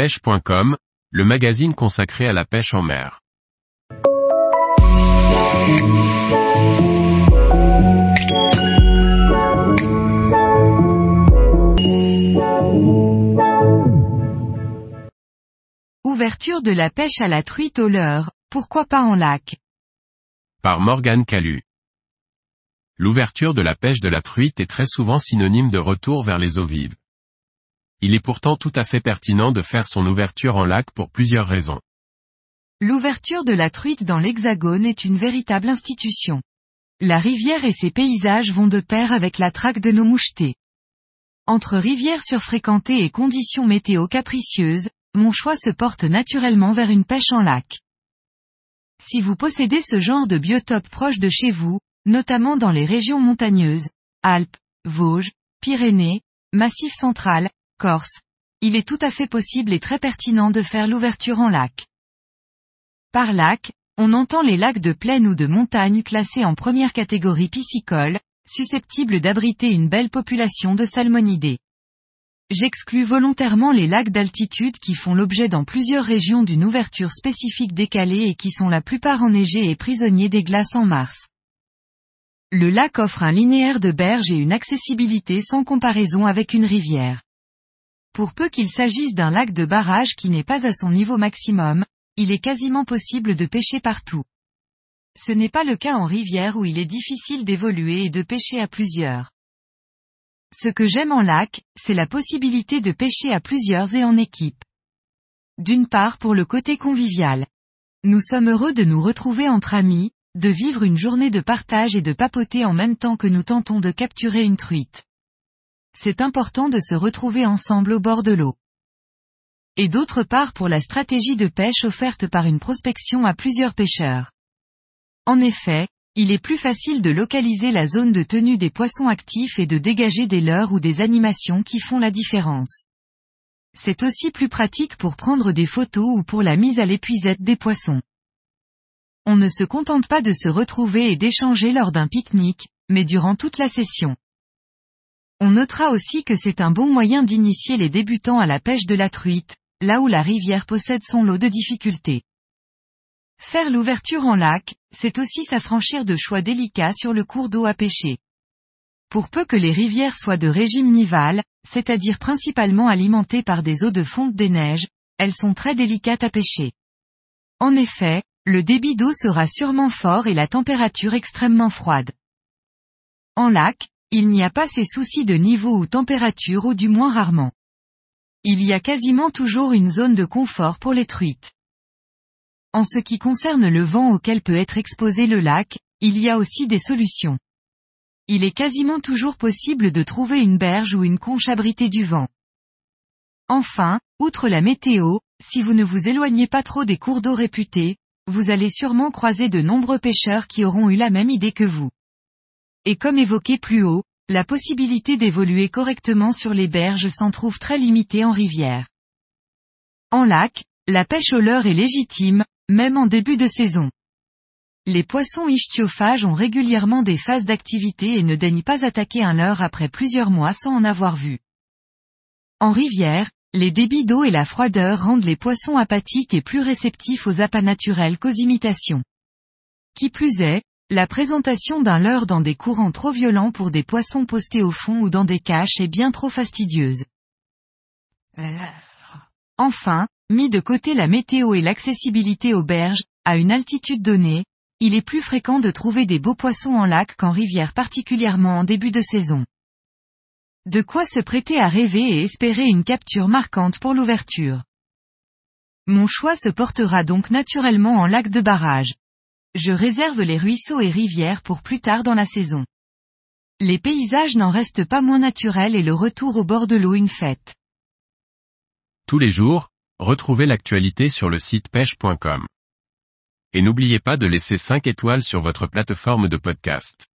pêche.com, le magazine consacré à la pêche en mer. Ouverture de la pêche à la truite au leurre, pourquoi pas en lac? Par Morgane Calu. L'ouverture de la pêche de la truite est très souvent synonyme de retour vers les eaux vives. Il est pourtant tout à fait pertinent de faire son ouverture en lac pour plusieurs raisons. L'ouverture de la truite dans l'Hexagone est une véritable institution. La rivière et ses paysages vont de pair avec la traque de nos mouchetés. Entre rivières surfréquentées et conditions météo capricieuses, mon choix se porte naturellement vers une pêche en lac. Si vous possédez ce genre de biotope proche de chez vous, notamment dans les régions montagneuses, Alpes, Vosges, Pyrénées, Massif central, Corse, il est tout à fait possible et très pertinent de faire l'ouverture en lac. Par lac, on entend les lacs de plaine ou de montagne classés en première catégorie piscicole, susceptibles d'abriter une belle population de salmonidés. J'exclus volontairement les lacs d'altitude qui font l'objet dans plusieurs régions d'une ouverture spécifique décalée et qui sont la plupart enneigés et prisonniers des glaces en mars. Le lac offre un linéaire de berges et une accessibilité sans comparaison avec une rivière. Pour peu qu'il s'agisse d'un lac de barrage qui n'est pas à son niveau maximum, il est quasiment possible de pêcher partout. Ce n'est pas le cas en rivière où il est difficile d'évoluer et de pêcher à plusieurs. Ce que j'aime en lac, c'est la possibilité de pêcher à plusieurs et en équipe. D'une part pour le côté convivial. Nous sommes heureux de nous retrouver entre amis, de vivre une journée de partage et de papoter en même temps que nous tentons de capturer une truite c'est important de se retrouver ensemble au bord de l'eau. Et d'autre part pour la stratégie de pêche offerte par une prospection à plusieurs pêcheurs. En effet, il est plus facile de localiser la zone de tenue des poissons actifs et de dégager des leurres ou des animations qui font la différence. C'est aussi plus pratique pour prendre des photos ou pour la mise à l'épuisette des poissons. On ne se contente pas de se retrouver et d'échanger lors d'un pique-nique, mais durant toute la session. On notera aussi que c'est un bon moyen d'initier les débutants à la pêche de la truite, là où la rivière possède son lot de difficultés. Faire l'ouverture en lac, c'est aussi s'affranchir de choix délicats sur le cours d'eau à pêcher. Pour peu que les rivières soient de régime nival, c'est-à-dire principalement alimentées par des eaux de fonte des neiges, elles sont très délicates à pêcher. En effet, le débit d'eau sera sûrement fort et la température extrêmement froide. En lac, il n'y a pas ces soucis de niveau ou température ou du moins rarement. Il y a quasiment toujours une zone de confort pour les truites. En ce qui concerne le vent auquel peut être exposé le lac, il y a aussi des solutions. Il est quasiment toujours possible de trouver une berge ou une conche abritée du vent. Enfin, outre la météo, si vous ne vous éloignez pas trop des cours d'eau réputés, vous allez sûrement croiser de nombreux pêcheurs qui auront eu la même idée que vous. Et comme évoqué plus haut, la possibilité d'évoluer correctement sur les berges s'en trouve très limitée en rivière. En lac, la pêche au leurre est légitime, même en début de saison. Les poissons ichthyophages ont régulièrement des phases d'activité et ne daignent pas attaquer un leurre après plusieurs mois sans en avoir vu. En rivière, les débits d'eau et la froideur rendent les poissons apathiques et plus réceptifs aux appâts naturels qu'aux imitations. Qui plus est, la présentation d'un leurre dans des courants trop violents pour des poissons postés au fond ou dans des caches est bien trop fastidieuse. Enfin, mis de côté la météo et l'accessibilité aux berges, à une altitude donnée, il est plus fréquent de trouver des beaux poissons en lac qu'en rivière particulièrement en début de saison. De quoi se prêter à rêver et espérer une capture marquante pour l'ouverture. Mon choix se portera donc naturellement en lac de barrage. Je réserve les ruisseaux et rivières pour plus tard dans la saison. Les paysages n'en restent pas moins naturels et le retour au bord de l'eau une fête. Tous les jours, retrouvez l'actualité sur le site pêche.com. Et n'oubliez pas de laisser 5 étoiles sur votre plateforme de podcast.